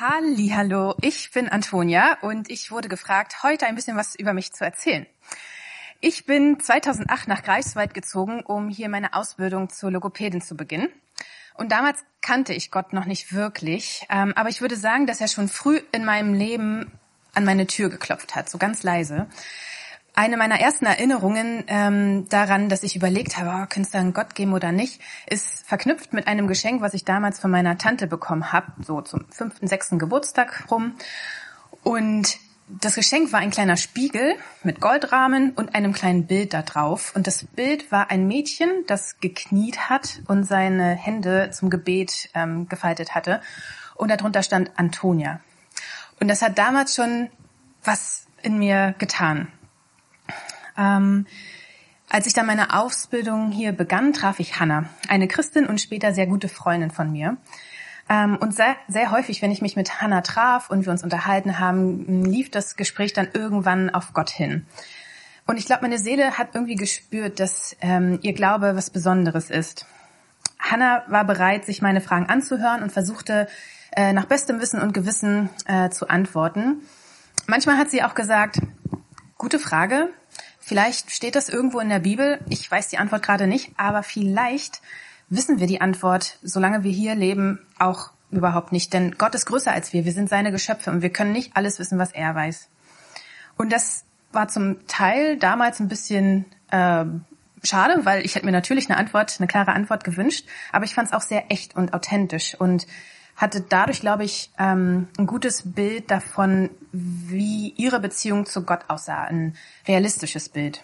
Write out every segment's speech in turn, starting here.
Hallo, ich bin Antonia und ich wurde gefragt, heute ein bisschen was über mich zu erzählen. Ich bin 2008 nach Greifswald gezogen, um hier meine Ausbildung zur Logopädin zu beginnen. Und damals kannte ich Gott noch nicht wirklich, ähm, aber ich würde sagen, dass er schon früh in meinem Leben an meine Tür geklopft hat, so ganz leise. Eine meiner ersten Erinnerungen ähm, daran, dass ich überlegt habe, oh, da einen Gott geben oder nicht, ist verknüpft mit einem Geschenk, was ich damals von meiner Tante bekommen habe, so zum fünften, sechsten Geburtstag rum. Und das Geschenk war ein kleiner Spiegel mit Goldrahmen und einem kleinen Bild da drauf. Und das Bild war ein Mädchen, das gekniet hat und seine Hände zum Gebet ähm, gefaltet hatte. Und darunter stand Antonia. Und das hat damals schon was in mir getan. Ähm, als ich dann meine Ausbildung hier begann, traf ich Hannah, eine Christin und später sehr gute Freundin von mir. Ähm, und sehr, sehr häufig, wenn ich mich mit Hannah traf und wir uns unterhalten haben, lief das Gespräch dann irgendwann auf Gott hin. Und ich glaube, meine Seele hat irgendwie gespürt, dass ähm, ihr Glaube was Besonderes ist. Hannah war bereit, sich meine Fragen anzuhören und versuchte äh, nach bestem Wissen und Gewissen äh, zu antworten. Manchmal hat sie auch gesagt, gute Frage, Vielleicht steht das irgendwo in der Bibel. Ich weiß die Antwort gerade nicht, aber vielleicht wissen wir die Antwort, solange wir hier leben, auch überhaupt nicht. Denn Gott ist größer als wir. Wir sind seine Geschöpfe und wir können nicht alles wissen, was er weiß. Und das war zum Teil damals ein bisschen äh, schade, weil ich hätte mir natürlich eine Antwort, eine klare Antwort gewünscht. Aber ich fand es auch sehr echt und authentisch und hatte dadurch, glaube ich, ähm, ein gutes Bild davon, wie ihre Beziehung zu Gott aussah, ein realistisches Bild.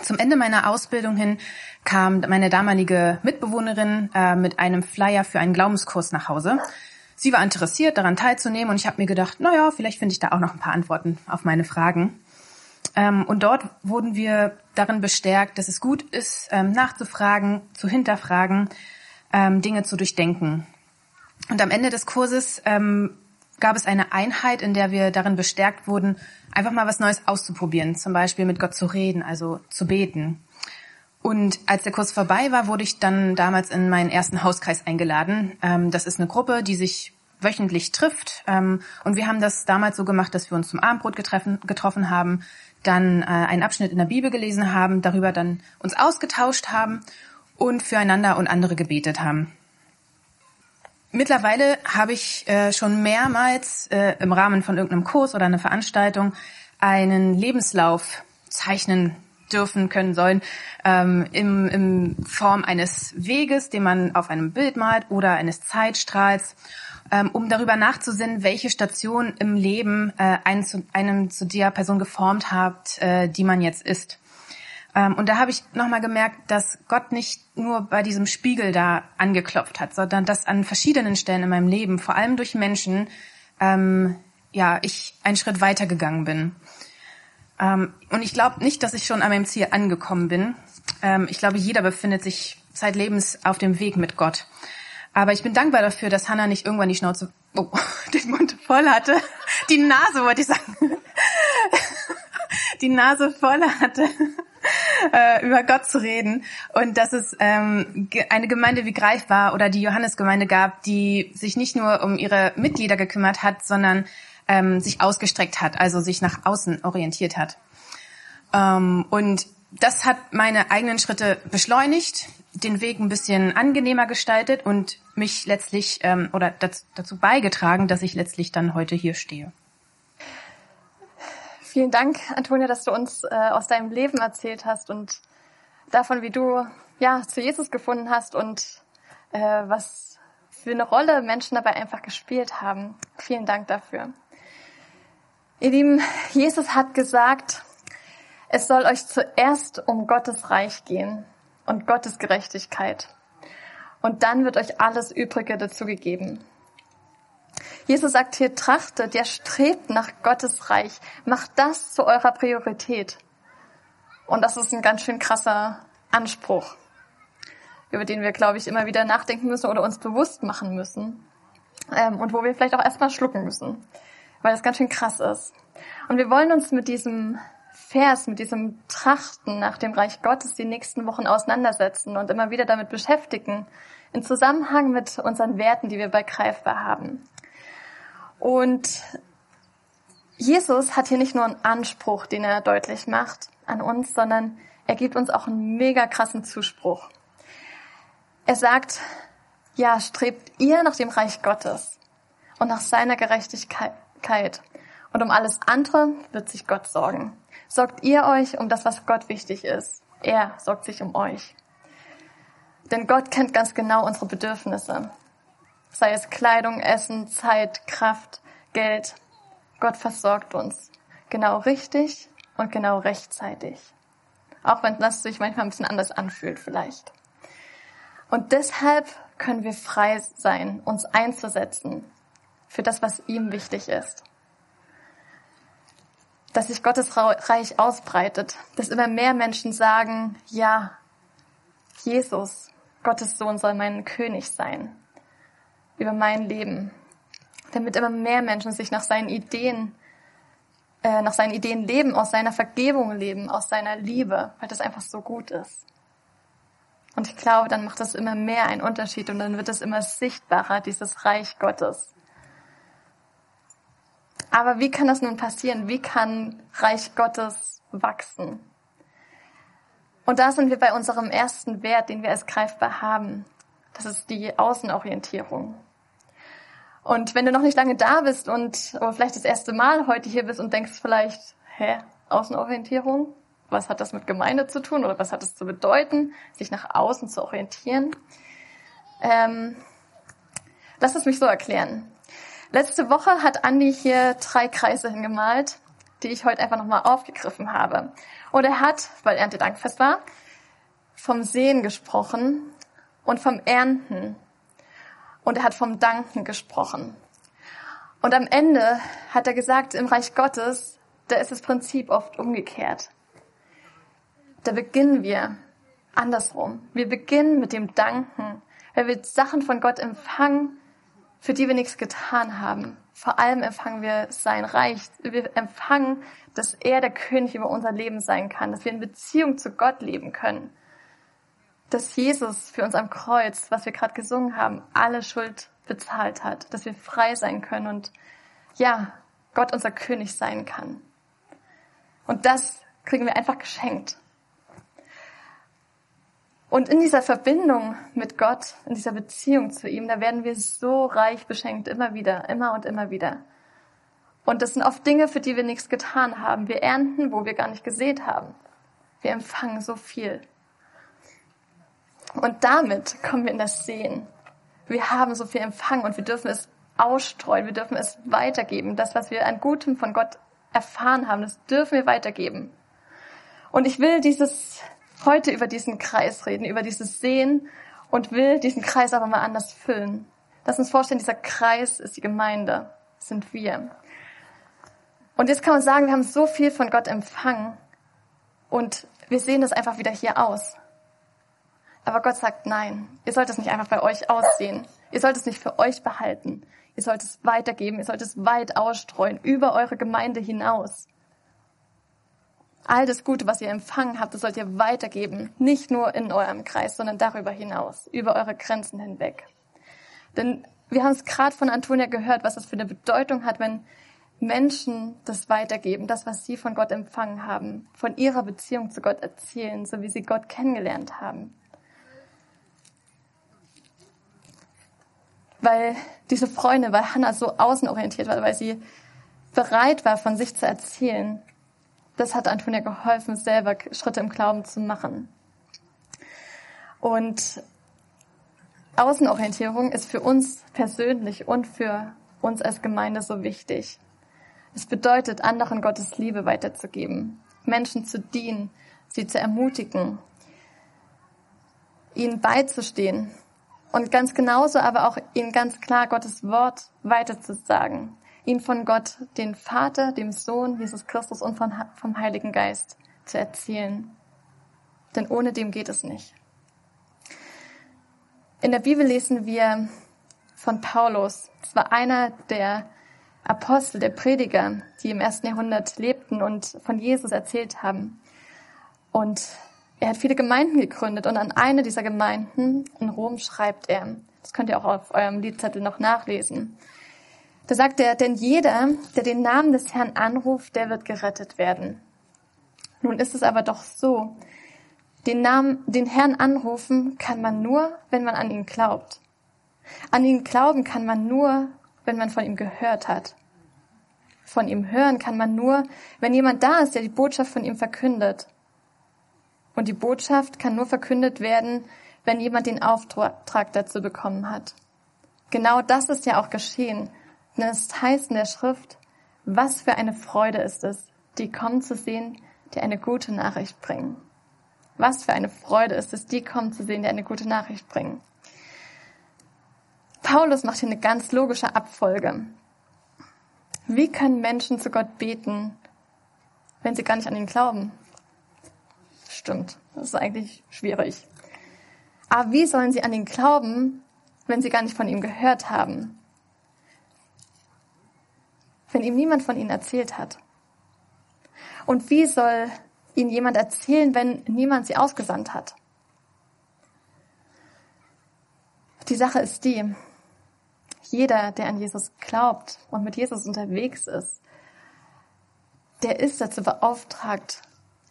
Zum Ende meiner Ausbildung hin kam meine damalige Mitbewohnerin äh, mit einem Flyer für einen Glaubenskurs nach Hause. Sie war interessiert, daran teilzunehmen und ich habe mir gedacht, naja, vielleicht finde ich da auch noch ein paar Antworten auf meine Fragen. Ähm, und dort wurden wir darin bestärkt, dass es gut ist, ähm, nachzufragen, zu hinterfragen, ähm, Dinge zu durchdenken. Und am Ende des Kurses ähm, gab es eine Einheit, in der wir darin bestärkt wurden, einfach mal was Neues auszuprobieren, zum Beispiel mit Gott zu reden, also zu beten. Und als der Kurs vorbei war, wurde ich dann damals in meinen ersten Hauskreis eingeladen. Ähm, das ist eine Gruppe, die sich wöchentlich trifft. Ähm, und wir haben das damals so gemacht, dass wir uns zum Abendbrot getreffen, getroffen haben, dann äh, einen Abschnitt in der Bibel gelesen haben, darüber dann uns ausgetauscht haben und füreinander und andere gebetet haben. Mittlerweile habe ich äh, schon mehrmals äh, im Rahmen von irgendeinem Kurs oder einer Veranstaltung einen Lebenslauf zeichnen dürfen, können sollen, ähm, im, im Form eines Weges, den man auf einem Bild malt oder eines Zeitstrahls, ähm, um darüber nachzusinnen, welche Station im Leben äh, einen zu, einem zu der Person geformt hat, äh, die man jetzt ist. Ähm, und da habe ich nochmal gemerkt, dass Gott nicht nur bei diesem Spiegel da angeklopft hat, sondern dass an verschiedenen Stellen in meinem Leben, vor allem durch Menschen, ähm, ja, ich einen Schritt weiter gegangen bin. Ähm, und ich glaube nicht, dass ich schon an meinem Ziel angekommen bin. Ähm, ich glaube, jeder befindet sich zeitlebens auf dem Weg mit Gott. Aber ich bin dankbar dafür, dass Hannah nicht irgendwann die Schnauze, oh, den Mund voll hatte. Die Nase, wollte ich sagen. Die Nase voll hatte äh, über Gott zu reden und dass es ähm, eine Gemeinde wie Greifbar oder die Johannesgemeinde gab, die sich nicht nur um ihre Mitglieder gekümmert hat, sondern ähm, sich ausgestreckt hat, also sich nach außen orientiert hat. Ähm, und das hat meine eigenen Schritte beschleunigt, den Weg ein bisschen angenehmer gestaltet und mich letztlich ähm, oder dazu beigetragen, dass ich letztlich dann heute hier stehe. Vielen Dank, Antonia, dass du uns äh, aus deinem Leben erzählt hast und davon, wie du ja zu Jesus gefunden hast und äh, was für eine Rolle Menschen dabei einfach gespielt haben. Vielen Dank dafür. Ihr Lieben, Jesus hat gesagt, es soll euch zuerst um Gottes Reich gehen und Gottes Gerechtigkeit. Und dann wird euch alles Übrige dazu gegeben. Jesus sagt hier, trachtet, der strebt nach Gottes Reich. Macht das zu eurer Priorität. Und das ist ein ganz schön krasser Anspruch, über den wir, glaube ich, immer wieder nachdenken müssen oder uns bewusst machen müssen. Ähm, und wo wir vielleicht auch erstmal schlucken müssen, weil das ganz schön krass ist. Und wir wollen uns mit diesem Vers, mit diesem Trachten nach dem Reich Gottes die nächsten Wochen auseinandersetzen und immer wieder damit beschäftigen, in Zusammenhang mit unseren Werten, die wir bei Greifbar haben. Und Jesus hat hier nicht nur einen Anspruch, den er deutlich macht an uns, sondern er gibt uns auch einen mega krassen Zuspruch. Er sagt, ja, strebt ihr nach dem Reich Gottes und nach seiner Gerechtigkeit. Und um alles andere wird sich Gott sorgen. Sorgt ihr euch um das, was Gott wichtig ist. Er sorgt sich um euch. Denn Gott kennt ganz genau unsere Bedürfnisse. Sei es Kleidung, Essen, Zeit, Kraft, Geld. Gott versorgt uns. Genau richtig und genau rechtzeitig. Auch wenn das sich manchmal ein bisschen anders anfühlt vielleicht. Und deshalb können wir frei sein, uns einzusetzen für das, was ihm wichtig ist. Dass sich Gottes Reich ausbreitet, dass immer mehr Menschen sagen, ja, Jesus, Gottes Sohn soll mein König sein über mein Leben, damit immer mehr Menschen sich nach seinen Ideen, äh, nach seinen Ideen leben, aus seiner Vergebung leben, aus seiner Liebe, weil das einfach so gut ist. Und ich glaube, dann macht das immer mehr einen Unterschied und dann wird es immer sichtbarer, dieses Reich Gottes. Aber wie kann das nun passieren? Wie kann Reich Gottes wachsen? Und da sind wir bei unserem ersten Wert, den wir als greifbar haben. Das ist die Außenorientierung. Und wenn du noch nicht lange da bist und oder vielleicht das erste Mal heute hier bist und denkst vielleicht, hä, Außenorientierung? Was hat das mit Gemeinde zu tun oder was hat es zu bedeuten, sich nach außen zu orientieren? Ähm, lass es mich so erklären. Letzte Woche hat Andi hier drei Kreise hingemalt, die ich heute einfach nochmal aufgegriffen habe. Und er hat, weil Erntedankfest war, vom Sehen gesprochen und vom Ernten und er hat vom Danken gesprochen. Und am Ende hat er gesagt, im Reich Gottes, da ist das Prinzip oft umgekehrt. Da beginnen wir andersrum. Wir beginnen mit dem Danken, weil wir Sachen von Gott empfangen, für die wir nichts getan haben. Vor allem empfangen wir sein Reich. Wir empfangen, dass er der König über unser Leben sein kann, dass wir in Beziehung zu Gott leben können dass Jesus für uns am Kreuz, was wir gerade gesungen haben, alle Schuld bezahlt hat, dass wir frei sein können und ja, Gott unser König sein kann. Und das kriegen wir einfach geschenkt. Und in dieser Verbindung mit Gott, in dieser Beziehung zu ihm, da werden wir so reich beschenkt, immer wieder, immer und immer wieder. Und das sind oft Dinge, für die wir nichts getan haben. Wir ernten, wo wir gar nicht gesät haben. Wir empfangen so viel. Und damit kommen wir in das Sehen. Wir haben so viel empfangen und wir dürfen es ausstreuen, wir dürfen es weitergeben. Das, was wir an Gutem von Gott erfahren haben, das dürfen wir weitergeben. Und ich will dieses, heute über diesen Kreis reden, über dieses Sehen und will diesen Kreis aber mal anders füllen. Lass uns vorstellen, dieser Kreis ist die Gemeinde, sind wir. Und jetzt kann man sagen, wir haben so viel von Gott empfangen und wir sehen das einfach wieder hier aus. Aber Gott sagt, nein, ihr sollt es nicht einfach bei euch aussehen. Ihr sollt es nicht für euch behalten. Ihr sollt es weitergeben. Ihr sollt es weit ausstreuen, über eure Gemeinde hinaus. All das Gute, was ihr empfangen habt, das sollt ihr weitergeben. Nicht nur in eurem Kreis, sondern darüber hinaus, über eure Grenzen hinweg. Denn wir haben es gerade von Antonia gehört, was das für eine Bedeutung hat, wenn Menschen das weitergeben, das, was sie von Gott empfangen haben, von ihrer Beziehung zu Gott erzählen, so wie sie Gott kennengelernt haben. Weil diese Freundin, weil Hannah so außenorientiert war, weil sie bereit war, von sich zu erzählen. Das hat Antonia geholfen, selber Schritte im Glauben zu machen. Und Außenorientierung ist für uns persönlich und für uns als Gemeinde so wichtig. Es bedeutet, anderen Gottes Liebe weiterzugeben, Menschen zu dienen, sie zu ermutigen, ihnen beizustehen, und ganz genauso aber auch ihnen ganz klar Gottes Wort weiterzusagen. Ihnen von Gott, den Vater, dem Sohn, Jesus Christus und von, vom Heiligen Geist zu erzählen. Denn ohne dem geht es nicht. In der Bibel lesen wir von Paulus. Es war einer der Apostel, der Prediger, die im ersten Jahrhundert lebten und von Jesus erzählt haben. Und er hat viele Gemeinden gegründet und an eine dieser Gemeinden in Rom schreibt er, das könnt ihr auch auf eurem Liedzettel noch nachlesen, Da sagt er, denn jeder, der den Namen des Herrn anruft, der wird gerettet werden. Nun ist es aber doch so, den Namen, den Herrn anrufen kann man nur, wenn man an ihn glaubt. An ihn glauben kann man nur, wenn man von ihm gehört hat. Von ihm hören kann man nur, wenn jemand da ist, der die Botschaft von ihm verkündet. Und die Botschaft kann nur verkündet werden, wenn jemand den Auftrag dazu bekommen hat. Genau das ist ja auch geschehen. Denn es heißt in der Schrift, was für eine Freude ist es, die kommen zu sehen, die eine gute Nachricht bringen. Was für eine Freude ist es, die kommen zu sehen, die eine gute Nachricht bringen. Paulus macht hier eine ganz logische Abfolge. Wie können Menschen zu Gott beten, wenn sie gar nicht an ihn glauben? Stimmt, das ist eigentlich schwierig. Aber wie sollen sie an ihn glauben, wenn sie gar nicht von ihm gehört haben? Wenn ihm niemand von ihnen erzählt hat? Und wie soll ihnen jemand erzählen, wenn niemand sie ausgesandt hat? Die Sache ist die, jeder, der an Jesus glaubt und mit Jesus unterwegs ist, der ist dazu beauftragt,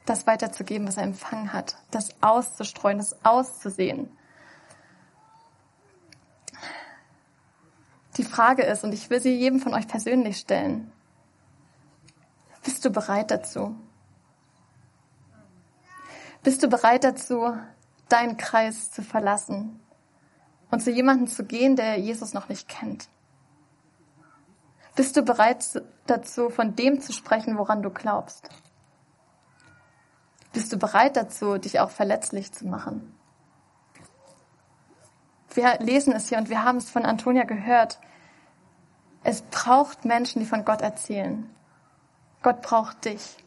das weiterzugeben, was er empfangen hat, das auszustreuen, das auszusehen. Die Frage ist, und ich will sie jedem von euch persönlich stellen, bist du bereit dazu? Bist du bereit dazu, deinen Kreis zu verlassen und zu jemandem zu gehen, der Jesus noch nicht kennt? Bist du bereit dazu, von dem zu sprechen, woran du glaubst? Bist du bereit dazu, dich auch verletzlich zu machen? Wir lesen es hier und wir haben es von Antonia gehört. Es braucht Menschen, die von Gott erzählen. Gott braucht dich.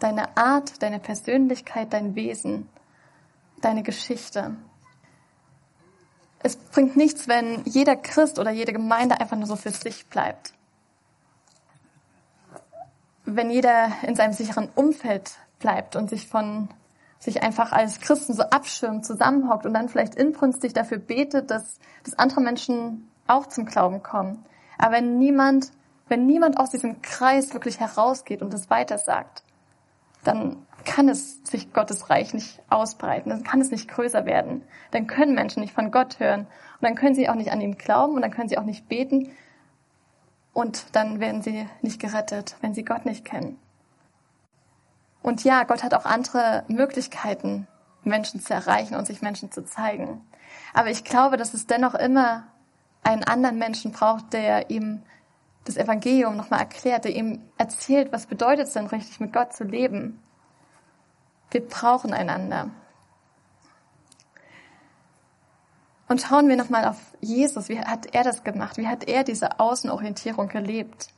Deine Art, deine Persönlichkeit, dein Wesen, deine Geschichte. Es bringt nichts, wenn jeder Christ oder jede Gemeinde einfach nur so für sich bleibt. Wenn jeder in seinem sicheren Umfeld bleibt und sich von sich einfach als Christen so abschirmt, zusammenhockt und dann vielleicht inbrünstig dafür betet, dass, dass andere Menschen auch zum Glauben kommen. Aber wenn niemand, wenn niemand aus diesem Kreis wirklich herausgeht und es weiter sagt, dann kann es sich Gottes Reich nicht ausbreiten, dann kann es nicht größer werden. Dann können Menschen nicht von Gott hören und dann können sie auch nicht an ihm glauben und dann können sie auch nicht beten und dann werden sie nicht gerettet, wenn sie Gott nicht kennen. Und ja, Gott hat auch andere Möglichkeiten, Menschen zu erreichen und sich Menschen zu zeigen. Aber ich glaube, dass es dennoch immer einen anderen Menschen braucht, der ihm das Evangelium nochmal erklärt, der ihm erzählt, was bedeutet es denn richtig, mit Gott zu leben. Wir brauchen einander. Und schauen wir nochmal auf Jesus. Wie hat er das gemacht? Wie hat er diese Außenorientierung gelebt?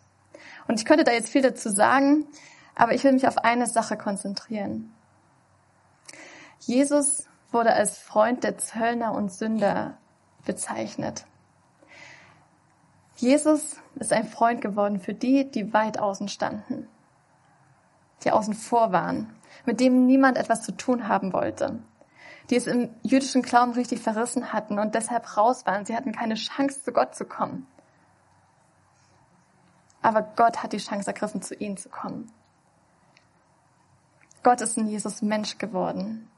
Und ich könnte da jetzt viel dazu sagen, aber ich will mich auf eine Sache konzentrieren. Jesus wurde als Freund der Zöllner und Sünder bezeichnet. Jesus ist ein Freund geworden für die, die weit außen standen, die außen vor waren, mit dem niemand etwas zu tun haben wollte, die es im jüdischen Glauben richtig verrissen hatten und deshalb raus waren. Sie hatten keine Chance, zu Gott zu kommen. Aber Gott hat die Chance ergriffen, zu ihnen zu kommen. Gott ist in Jesus Mensch geworden.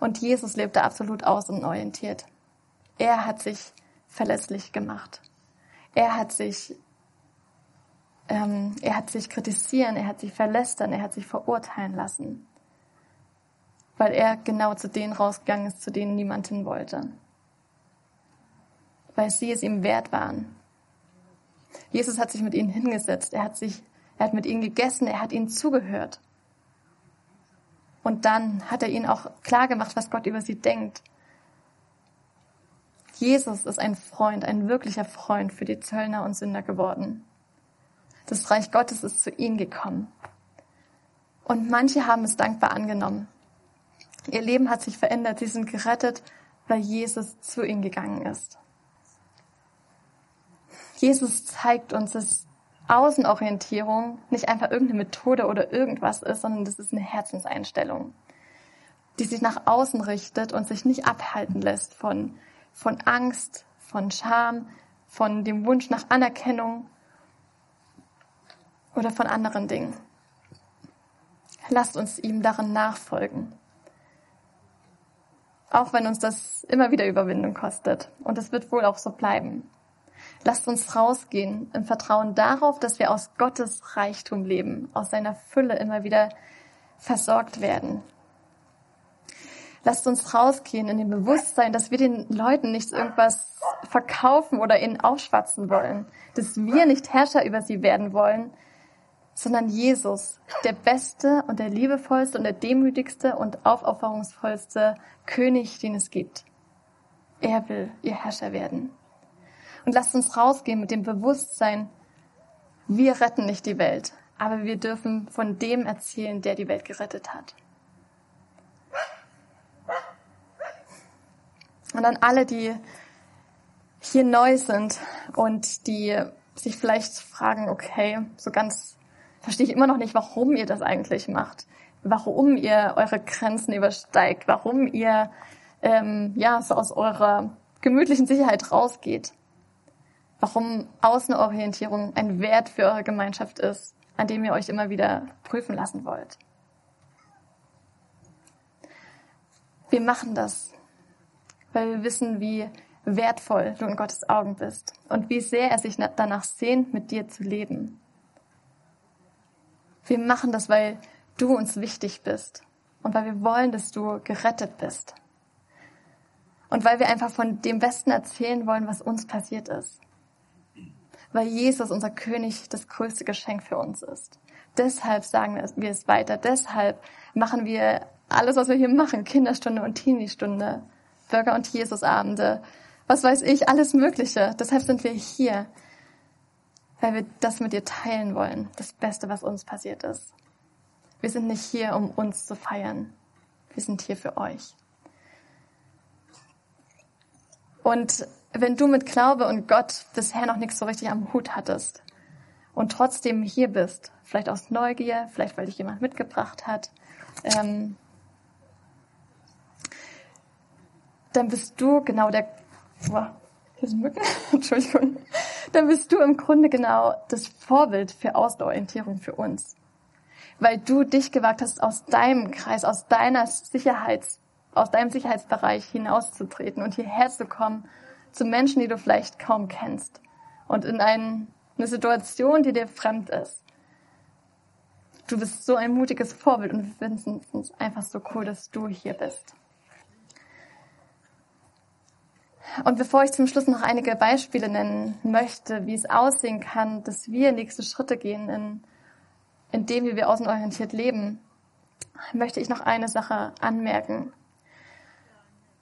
Und Jesus lebte absolut außenorientiert. Er hat sich verlässlich gemacht. Er hat sich, ähm, er hat sich kritisieren, er hat sich verlästern, er hat sich verurteilen lassen. Weil er genau zu denen rausgegangen ist, zu denen niemand hin wollte. Weil sie es ihm wert waren. Jesus hat sich mit ihnen hingesetzt, er hat sich, er hat mit ihnen gegessen, er hat ihnen zugehört. Und dann hat er ihnen auch klar gemacht, was Gott über sie denkt. Jesus ist ein Freund, ein wirklicher Freund für die Zöllner und Sünder geworden. Das Reich Gottes ist zu ihnen gekommen. Und manche haben es dankbar angenommen. Ihr Leben hat sich verändert. Sie sind gerettet, weil Jesus zu ihnen gegangen ist. Jesus zeigt uns, dass Außenorientierung nicht einfach irgendeine Methode oder irgendwas ist, sondern das ist eine Herzenseinstellung, die sich nach außen richtet und sich nicht abhalten lässt von, von Angst, von Scham, von dem Wunsch nach Anerkennung oder von anderen Dingen. Lasst uns ihm darin nachfolgen. Auch wenn uns das immer wieder Überwindung kostet. Und es wird wohl auch so bleiben. Lasst uns rausgehen im Vertrauen darauf, dass wir aus Gottes Reichtum leben, aus seiner Fülle immer wieder versorgt werden. Lasst uns rausgehen in dem Bewusstsein, dass wir den Leuten nicht irgendwas verkaufen oder ihnen aufschwatzen wollen, dass wir nicht Herrscher über sie werden wollen, sondern Jesus, der beste und der liebevollste und der demütigste und aufopferungsvollste König, den es gibt. Er will ihr Herrscher werden. Und lasst uns rausgehen mit dem Bewusstsein, wir retten nicht die Welt, aber wir dürfen von dem erzählen, der die Welt gerettet hat. Und an alle, die hier neu sind und die sich vielleicht fragen, okay, so ganz verstehe ich immer noch nicht, warum ihr das eigentlich macht, warum ihr eure Grenzen übersteigt, warum ihr ähm, ja so aus eurer gemütlichen Sicherheit rausgeht, warum Außenorientierung ein Wert für eure Gemeinschaft ist, an dem ihr euch immer wieder prüfen lassen wollt. Wir machen das, weil wir wissen, wie wertvoll du in Gottes Augen bist und wie sehr er sich danach sehnt, mit dir zu leben. Wir machen das, weil du uns wichtig bist und weil wir wollen, dass du gerettet bist. Und weil wir einfach von dem Besten erzählen wollen, was uns passiert ist. Weil Jesus, unser König, das größte Geschenk für uns ist. Deshalb sagen wir es weiter. Deshalb machen wir alles, was wir hier machen. Kinderstunde und Teenie-Stunde, Bürger- und Jesusabende, was weiß ich, alles Mögliche. Deshalb sind wir hier weil wir das mit dir teilen wollen, das Beste, was uns passiert ist. Wir sind nicht hier, um uns zu feiern. Wir sind hier für euch. Und wenn du mit Glaube und Gott bisher noch nichts so richtig am Hut hattest und trotzdem hier bist, vielleicht aus Neugier, vielleicht weil dich jemand mitgebracht hat, ähm, dann bist du genau der, wow, hier sind Mücken, Entschuldigung, dann bist du im Grunde genau das Vorbild für Ausdauerorientierung für uns. Weil du dich gewagt hast, aus deinem Kreis, aus deiner Sicherheits, aus deinem Sicherheitsbereich hinauszutreten und hierher zu kommen zu Menschen, die du vielleicht kaum kennst und in eine Situation, die dir fremd ist. Du bist so ein mutiges Vorbild und wir finden es einfach so cool, dass du hier bist. Und bevor ich zum Schluss noch einige Beispiele nennen möchte, wie es aussehen kann, dass wir nächste Schritte gehen, in, in dem, wie wir außenorientiert leben, möchte ich noch eine Sache anmerken.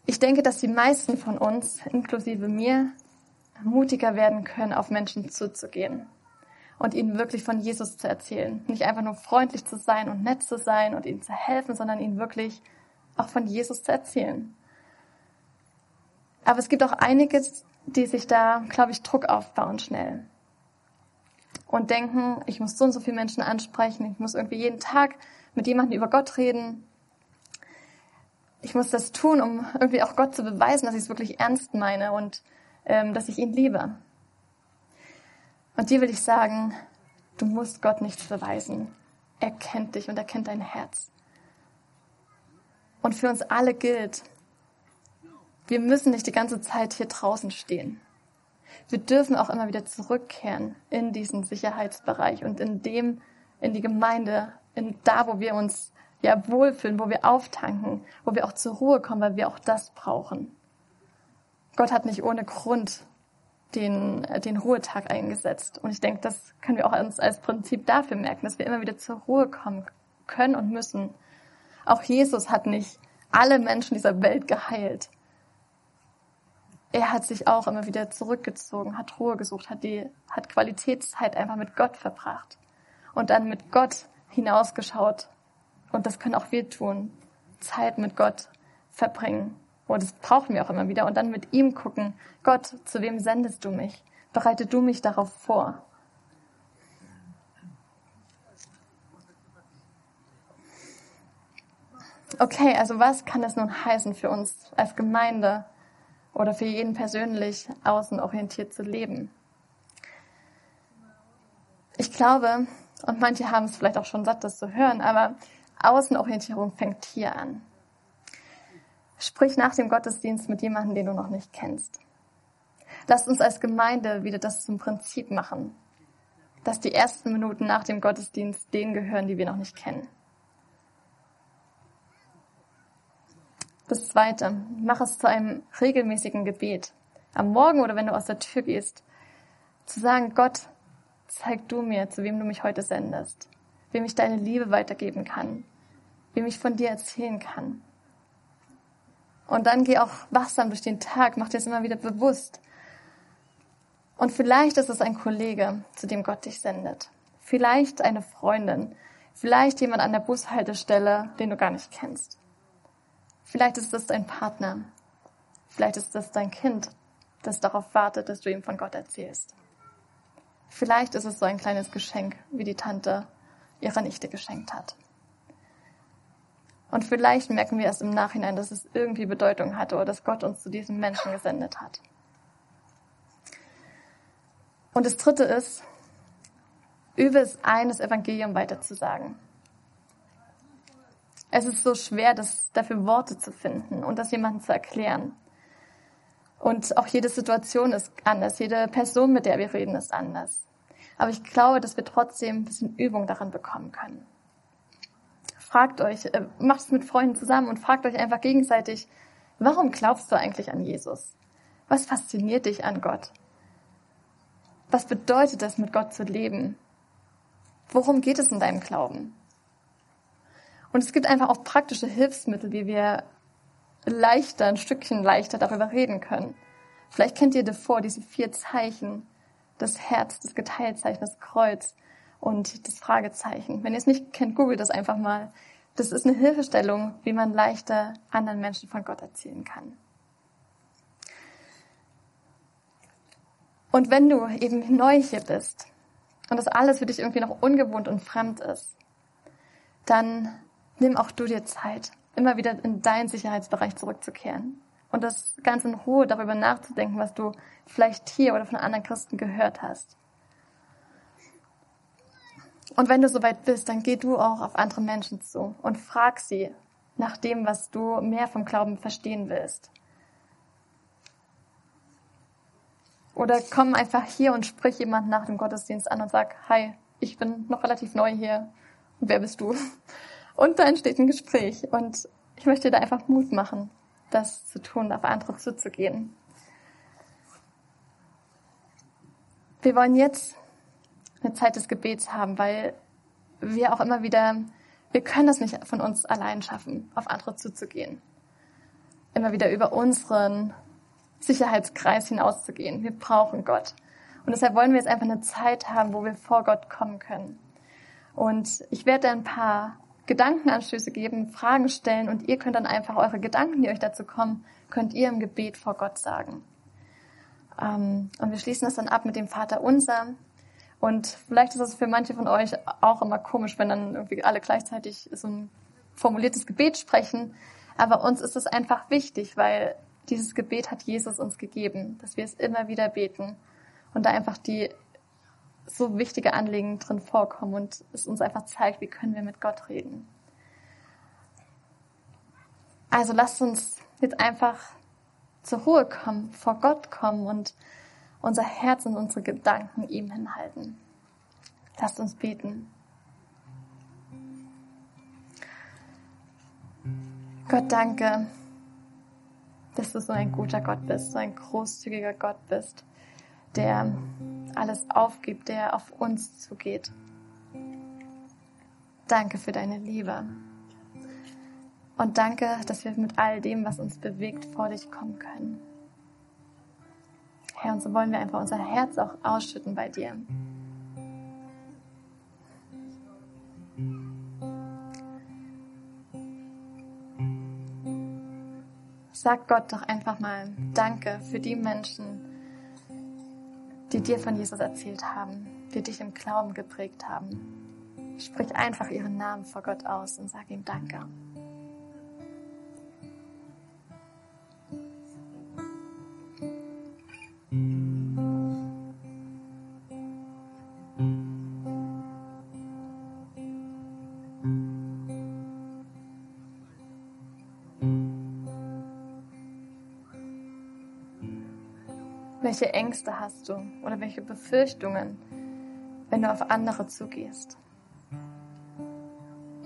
Ich denke, dass die meisten von uns, inklusive mir, mutiger werden können, auf Menschen zuzugehen und ihnen wirklich von Jesus zu erzählen. Nicht einfach nur freundlich zu sein und nett zu sein und ihnen zu helfen, sondern ihnen wirklich auch von Jesus zu erzählen. Aber es gibt auch einige, die sich da, glaube ich, Druck aufbauen schnell. Und denken, ich muss so und so viele Menschen ansprechen, ich muss irgendwie jeden Tag mit jemandem über Gott reden. Ich muss das tun, um irgendwie auch Gott zu beweisen, dass ich es wirklich ernst meine und ähm, dass ich ihn liebe. Und dir will ich sagen, du musst Gott nichts beweisen. Er kennt dich und er kennt dein Herz. Und für uns alle gilt, wir müssen nicht die ganze Zeit hier draußen stehen. Wir dürfen auch immer wieder zurückkehren in diesen Sicherheitsbereich und in dem, in die Gemeinde, in da, wo wir uns ja wohlfühlen, wo wir auftanken, wo wir auch zur Ruhe kommen, weil wir auch das brauchen. Gott hat nicht ohne Grund den, den Ruhetag eingesetzt. Und ich denke, das können wir auch uns als Prinzip dafür merken, dass wir immer wieder zur Ruhe kommen können und müssen. Auch Jesus hat nicht alle Menschen dieser Welt geheilt er hat sich auch immer wieder zurückgezogen, hat Ruhe gesucht, hat die, hat Qualitätszeit einfach mit Gott verbracht und dann mit Gott hinausgeschaut. Und das können auch wir tun. Zeit mit Gott verbringen. Und das brauchen wir auch immer wieder. Und dann mit ihm gucken, Gott, zu wem sendest du mich? Bereite du mich darauf vor? Okay, also was kann das nun heißen für uns als Gemeinde, oder für jeden persönlich außenorientiert zu leben. Ich glaube, und manche haben es vielleicht auch schon satt, das zu hören, aber Außenorientierung fängt hier an. Sprich nach dem Gottesdienst mit jemandem, den du noch nicht kennst. Lasst uns als Gemeinde wieder das zum Prinzip machen, dass die ersten Minuten nach dem Gottesdienst denen gehören, die wir noch nicht kennen. Das zweite, mach es zu einem regelmäßigen Gebet. Am Morgen oder wenn du aus der Tür gehst, zu sagen, Gott, zeig du mir, zu wem du mich heute sendest, wem ich deine Liebe weitergeben kann, wem ich von dir erzählen kann. Und dann geh auch wachsam durch den Tag, mach dir es immer wieder bewusst. Und vielleicht ist es ein Kollege, zu dem Gott dich sendet. Vielleicht eine Freundin. Vielleicht jemand an der Bushaltestelle, den du gar nicht kennst. Vielleicht ist es dein Partner. Vielleicht ist es dein Kind, das darauf wartet, dass du ihm von Gott erzählst. Vielleicht ist es so ein kleines Geschenk, wie die Tante ihrer Nichte geschenkt hat. Und vielleicht merken wir erst im Nachhinein, dass es irgendwie Bedeutung hatte oder dass Gott uns zu diesem Menschen gesendet hat. Und das Dritte ist, übe es ein, das Evangelium weiterzusagen. Es ist so schwer, das, dafür Worte zu finden und das jemandem zu erklären. Und auch jede Situation ist anders. Jede Person, mit der wir reden, ist anders. Aber ich glaube, dass wir trotzdem ein bisschen Übung darin bekommen können fragt euch, äh, macht es mit Freunden zusammen und fragt euch einfach gegenseitig, warum glaubst du eigentlich an Jesus? Was fasziniert dich an Gott? Was bedeutet es, mit Gott zu leben? Worum geht es in deinem Glauben? Und es gibt einfach auch praktische Hilfsmittel, wie wir leichter, ein Stückchen leichter darüber reden können. Vielleicht kennt ihr davor diese vier Zeichen, das Herz, das Geteiltzeichen, das Kreuz, und das Fragezeichen. Wenn ihr es nicht kennt, googelt das einfach mal. Das ist eine Hilfestellung, wie man leichter anderen Menschen von Gott erzählen kann. Und wenn du eben neu hier bist und das alles für dich irgendwie noch ungewohnt und fremd ist, dann nimm auch du dir Zeit, immer wieder in deinen Sicherheitsbereich zurückzukehren und das ganz in Ruhe darüber nachzudenken, was du vielleicht hier oder von anderen Christen gehört hast. Und wenn du soweit bist, dann geh du auch auf andere Menschen zu und frag sie nach dem, was du mehr vom Glauben verstehen willst. Oder komm einfach hier und sprich jemanden nach dem Gottesdienst an und sag, hi, ich bin noch relativ neu hier. Wer bist du? Und da entsteht ein Gespräch. Und ich möchte dir da einfach Mut machen, das zu tun, auf andere zuzugehen. Wir wollen jetzt eine Zeit des Gebets haben, weil wir auch immer wieder, wir können das nicht von uns allein schaffen, auf andere zuzugehen. Immer wieder über unseren Sicherheitskreis hinauszugehen. Wir brauchen Gott. Und deshalb wollen wir jetzt einfach eine Zeit haben, wo wir vor Gott kommen können. Und ich werde ein paar Gedankenanstöße geben, Fragen stellen und ihr könnt dann einfach eure Gedanken, die euch dazu kommen, könnt ihr im Gebet vor Gott sagen. Ähm, und wir schließen das dann ab mit dem Vater unser. Und vielleicht ist das für manche von euch auch immer komisch, wenn dann irgendwie alle gleichzeitig so ein formuliertes Gebet sprechen. Aber uns ist es einfach wichtig, weil dieses Gebet hat Jesus uns gegeben, dass wir es immer wieder beten und da einfach die so wichtige Anliegen drin vorkommen und es uns einfach zeigt, wie können wir mit Gott reden. Also lasst uns jetzt einfach zur Ruhe kommen, vor Gott kommen und unser Herz und unsere Gedanken ihm hinhalten. Lasst uns beten. Gott, danke, dass du so ein guter Gott bist, so ein großzügiger Gott bist, der alles aufgibt, der auf uns zugeht. Danke für deine Liebe. Und danke, dass wir mit all dem, was uns bewegt, vor dich kommen können. Herr, und so wollen wir einfach unser Herz auch ausschütten bei dir. Sag Gott doch einfach mal Danke für die Menschen, die dir von Jesus erzählt haben, die dich im Glauben geprägt haben. Sprich einfach ihren Namen vor Gott aus und sag ihm Danke. Ängste hast du oder welche Befürchtungen, wenn du auf andere zugehst?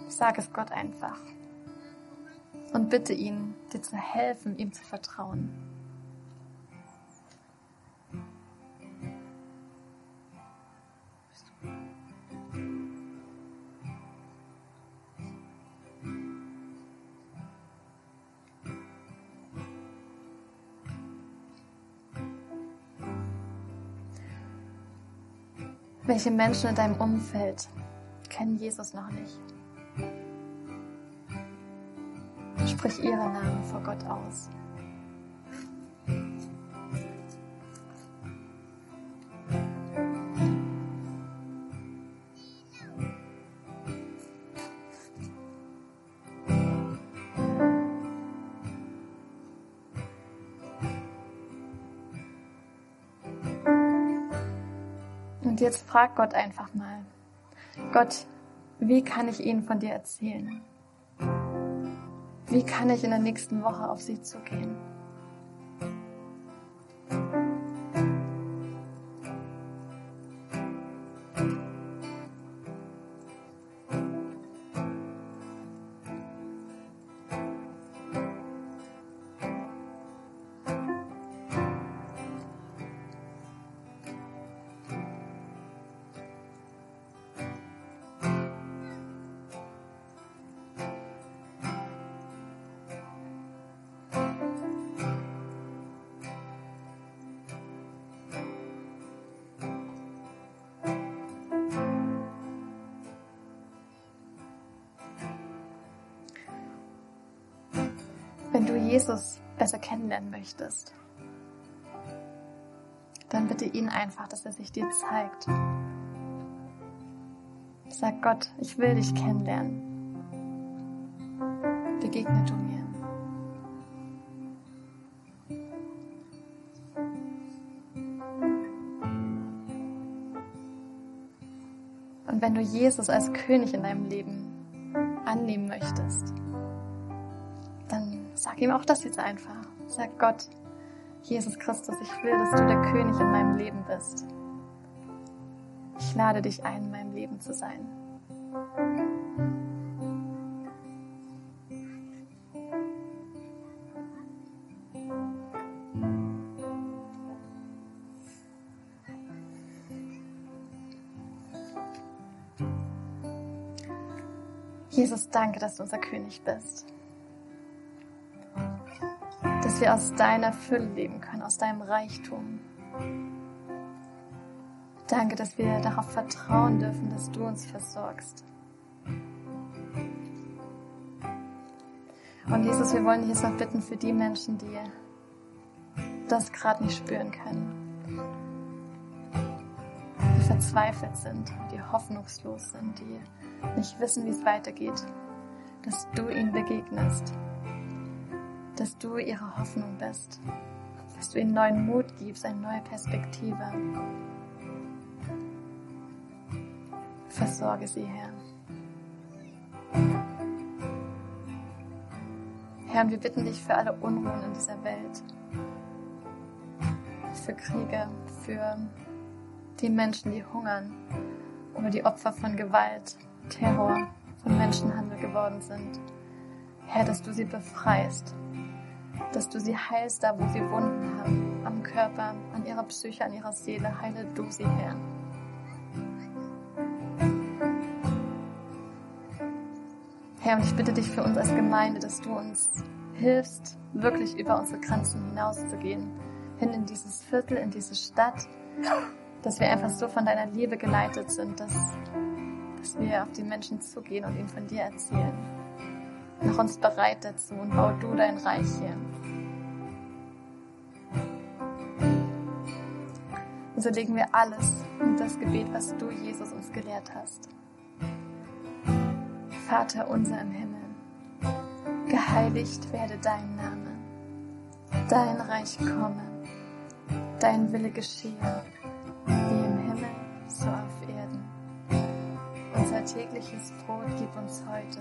Sag es Gott einfach und bitte ihn, dir zu helfen, ihm zu vertrauen. Welche Menschen in deinem Umfeld kennen Jesus noch nicht? Sprich ihren Namen vor Gott aus. Jetzt frag Gott einfach mal, Gott, wie kann ich ihnen von dir erzählen? Wie kann ich in der nächsten Woche auf sie zugehen? Wenn du Jesus besser kennenlernen möchtest, dann bitte ihn einfach, dass er sich dir zeigt. Sag Gott, ich will dich kennenlernen. Begegne du mir. Und wenn du Jesus als König in deinem Leben annehmen möchtest, Ihm auch das jetzt einfach. Sag Gott, Jesus Christus, ich will, dass du der König in meinem Leben bist. Ich lade dich ein, in meinem Leben zu sein. Jesus, danke, dass du unser König bist dass wir aus deiner Fülle leben können, aus deinem Reichtum. Danke, dass wir darauf vertrauen dürfen, dass du uns versorgst. Und Jesus, wir wollen dich jetzt noch bitten für die Menschen, die das gerade nicht spüren können, die verzweifelt sind, die hoffnungslos sind, die nicht wissen, wie es weitergeht, dass du ihnen begegnest dass du ihre Hoffnung bist, dass du ihnen neuen Mut gibst, eine neue Perspektive. Versorge sie, Herr. Herr, wir bitten dich für alle Unruhen in dieser Welt, für Kriege, für die Menschen, die hungern oder die Opfer von Gewalt, Terror, von Menschenhandel geworden sind. Herr, dass du sie befreist dass du sie heilst, da wo sie Wunden haben, am Körper, an ihrer Psyche, an ihrer Seele. Heile du sie, Herr. Herr, und ich bitte dich für uns als Gemeinde, dass du uns hilfst, wirklich über unsere Grenzen hinauszugehen, hin in dieses Viertel, in diese Stadt, dass wir einfach so von deiner Liebe geleitet sind, dass, dass wir auf die Menschen zugehen und ihnen von dir erzählen. Mach uns bereit dazu und bau du dein Reich hier. Und so legen wir alles in das Gebet, was du, Jesus, uns gelehrt hast. Vater unser im Himmel, geheiligt werde dein Name, dein Reich komme, dein Wille geschehe, wie im Himmel, so auf Erden. Unser tägliches Brot gib uns heute